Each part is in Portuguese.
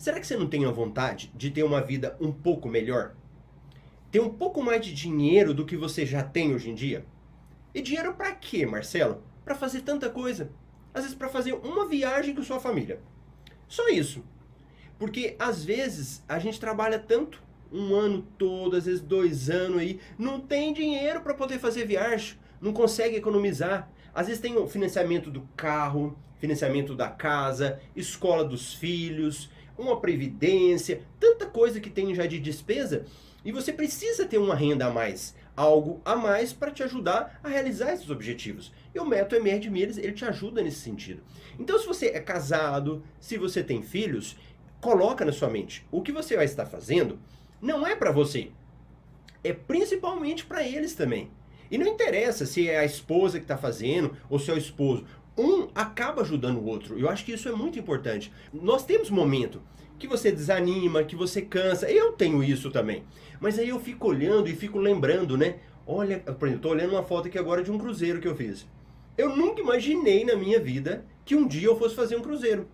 Será que você não tem a vontade de ter uma vida um pouco melhor? Ter um pouco mais de dinheiro do que você já tem hoje em dia? E dinheiro para quê, Marcelo? Para fazer tanta coisa. Às vezes para fazer uma viagem com sua família. Só isso. Porque às vezes a gente trabalha tanto, um ano todo, às vezes dois anos aí, não tem dinheiro para poder fazer viagem, não consegue economizar. Às vezes tem o financiamento do carro, financiamento da casa, escola dos filhos, uma previdência, tanta coisa que tem já de despesa, e você precisa ter uma renda a mais, algo a mais para te ajudar a realizar esses objetivos. E o método MR de milhas, ele te ajuda nesse sentido. Então, se você é casado, se você tem filhos, coloca na sua mente, o que você vai estar fazendo não é para você, é principalmente para eles também. E não interessa se é a esposa que está fazendo ou se é o esposo. Um acaba ajudando o outro. Eu acho que isso é muito importante. Nós temos momento que você desanima, que você cansa. Eu tenho isso também. Mas aí eu fico olhando e fico lembrando, né? Olha, por exemplo, tô olhando uma foto aqui agora de um cruzeiro que eu fiz. Eu nunca imaginei na minha vida que um dia eu fosse fazer um cruzeiro.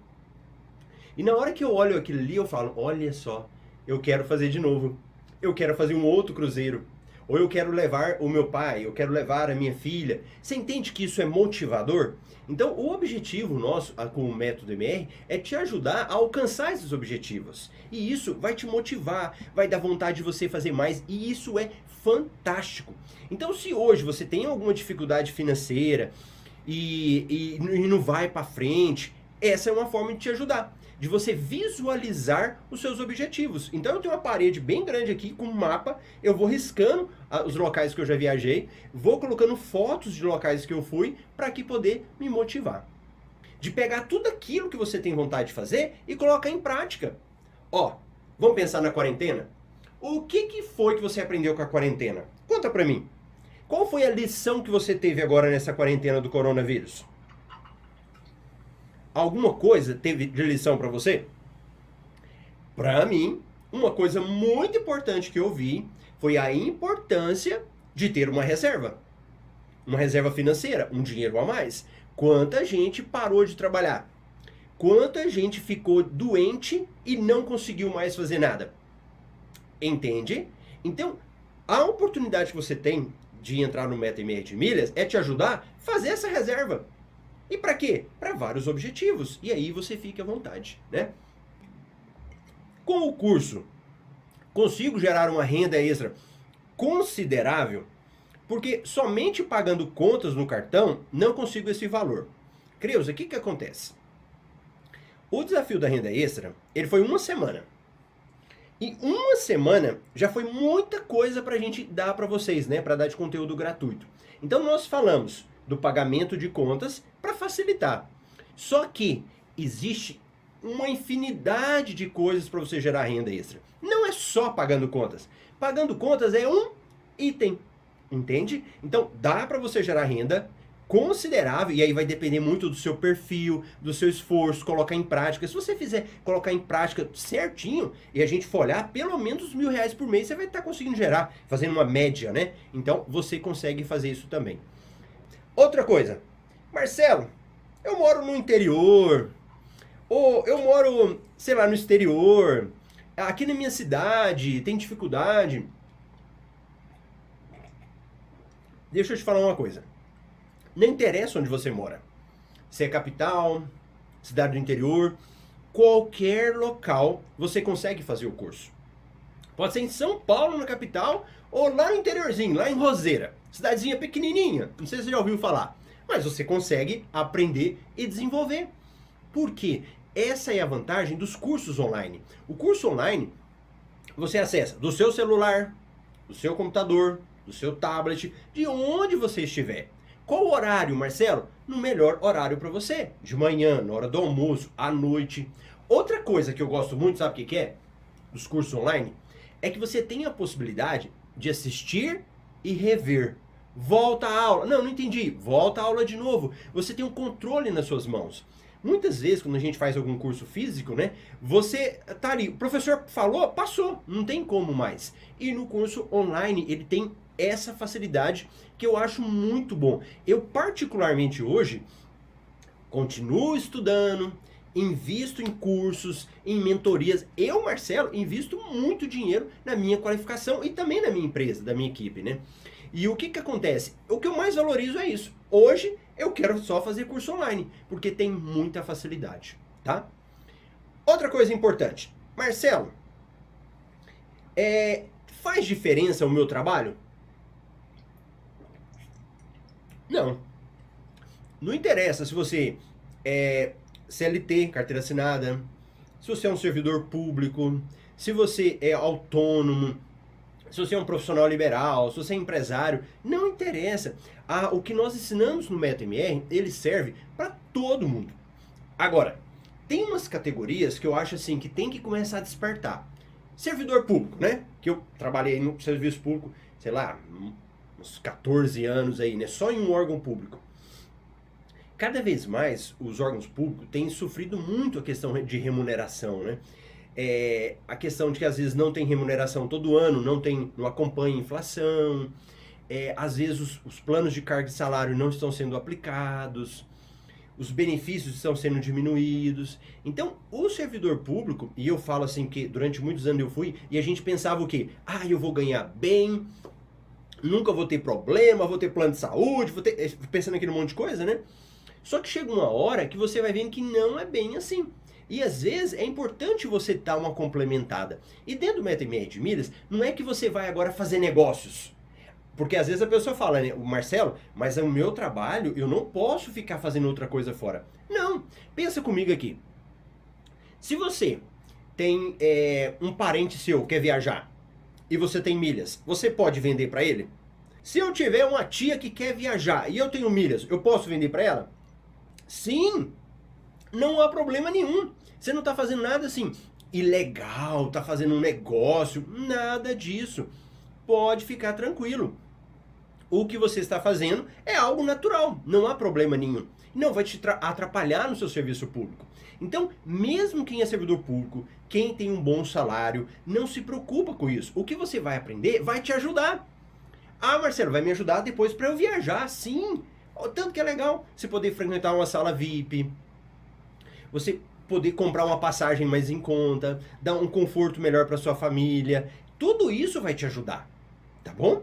E na hora que eu olho aquilo ali, eu falo: olha só, eu quero fazer de novo. Eu quero fazer um outro cruzeiro. Ou eu quero levar o meu pai, eu quero levar a minha filha. Você entende que isso é motivador? Então, o objetivo nosso com o método MR é te ajudar a alcançar esses objetivos. E isso vai te motivar, vai dar vontade de você fazer mais, e isso é fantástico. Então, se hoje você tem alguma dificuldade financeira e, e, e não vai para frente, essa é uma forma de te ajudar de você visualizar os seus objetivos. Então eu tenho uma parede bem grande aqui com um mapa, eu vou riscando os locais que eu já viajei, vou colocando fotos de locais que eu fui para que poder me motivar. De pegar tudo aquilo que você tem vontade de fazer e colocar em prática. Ó, vamos pensar na quarentena? O que, que foi que você aprendeu com a quarentena? Conta pra mim. Qual foi a lição que você teve agora nessa quarentena do coronavírus? Alguma coisa teve de lição para você? Para mim, uma coisa muito importante que eu vi foi a importância de ter uma reserva. Uma reserva financeira, um dinheiro a mais. Quanta gente parou de trabalhar? Quanta gente ficou doente e não conseguiu mais fazer nada? Entende? Então, a oportunidade que você tem de entrar no Meta e de milhas é te ajudar a fazer essa reserva. E para quê? Para vários objetivos. E aí você fica à vontade, né? Com o curso, consigo gerar uma renda extra considerável, porque somente pagando contas no cartão não consigo esse valor. Creuza, o que, que acontece? O desafio da renda extra, ele foi uma semana. E uma semana já foi muita coisa para a gente dar para vocês, né? Para dar de conteúdo gratuito. Então nós falamos do pagamento de contas para facilitar. Só que existe uma infinidade de coisas para você gerar renda extra. Não é só pagando contas. Pagando contas é um item, entende? Então dá para você gerar renda considerável e aí vai depender muito do seu perfil, do seu esforço, colocar em prática. Se você fizer colocar em prática certinho e a gente for olhar, pelo menos mil reais por mês você vai estar tá conseguindo gerar, fazendo uma média, né? Então você consegue fazer isso também. Outra coisa, Marcelo, eu moro no interior, ou eu moro, sei lá, no exterior, aqui na minha cidade tem dificuldade. Deixa eu te falar uma coisa. Não interessa onde você mora. Se é capital, cidade do interior, qualquer local você consegue fazer o curso. Pode ser em São Paulo, na capital, ou lá no interiorzinho, lá em Roseira. Cidadezinha pequenininha, não sei se você já ouviu falar. Mas você consegue aprender e desenvolver. Por quê? Essa é a vantagem dos cursos online. O curso online você acessa do seu celular, do seu computador, do seu tablet, de onde você estiver. Qual horário, Marcelo? No melhor horário para você. De manhã, na hora do almoço, à noite. Outra coisa que eu gosto muito, sabe o que é? Dos cursos online? É que você tem a possibilidade de assistir e rever. Volta à aula. Não, não entendi. Volta à aula de novo. Você tem um controle nas suas mãos. Muitas vezes, quando a gente faz algum curso físico, né? Você tá ali, o professor falou, passou, não tem como mais. E no curso online, ele tem essa facilidade que eu acho muito bom. Eu, particularmente hoje, continuo estudando invisto em cursos, em mentorias. Eu, Marcelo, invisto muito dinheiro na minha qualificação e também na minha empresa, da minha equipe, né? E o que que acontece? O que eu mais valorizo é isso. Hoje eu quero só fazer curso online, porque tem muita facilidade, tá? Outra coisa importante. Marcelo, é, faz diferença o meu trabalho? Não. Não interessa se você é CLT, carteira assinada, se você é um servidor público, se você é autônomo, se você é um profissional liberal, se você é empresário, não interessa. Ah, o que nós ensinamos no MetaMR, ele serve para todo mundo. Agora, tem umas categorias que eu acho assim que tem que começar a despertar. Servidor público, né? Que eu trabalhei no serviço público, sei lá, uns 14 anos aí, né? Só em um órgão público. Cada vez mais os órgãos públicos têm sofrido muito a questão de remuneração, né? É, a questão de que às vezes não tem remuneração todo ano, não tem, não acompanha a inflação, é, às vezes os, os planos de carga de salário não estão sendo aplicados, os benefícios estão sendo diminuídos. Então, o servidor público, e eu falo assim que durante muitos anos eu fui, e a gente pensava o quê? Ah, eu vou ganhar bem, nunca vou ter problema, vou ter plano de saúde, vou ter. Eh, pensando aqui num monte de coisa, né? Só que chega uma hora que você vai vendo que não é bem assim. E às vezes é importante você dar uma complementada. E dentro do MetaMR de milhas, não é que você vai agora fazer negócios. Porque às vezes a pessoa fala, né, o Marcelo, mas é o meu trabalho, eu não posso ficar fazendo outra coisa fora. Não, pensa comigo aqui. Se você tem é, um parente seu que quer viajar e você tem milhas, você pode vender para ele? Se eu tiver uma tia que quer viajar e eu tenho milhas, eu posso vender para ela? Sim, não há problema nenhum. Você não está fazendo nada assim ilegal, está fazendo um negócio, nada disso. Pode ficar tranquilo. O que você está fazendo é algo natural, não há problema nenhum. Não vai te atrapalhar no seu serviço público. Então, mesmo quem é servidor público, quem tem um bom salário, não se preocupa com isso. O que você vai aprender vai te ajudar. Ah, Marcelo, vai me ajudar depois para eu viajar, sim. Tanto que é legal você poder frequentar uma sala VIP, você poder comprar uma passagem mais em conta, dar um conforto melhor para sua família. Tudo isso vai te ajudar, tá bom?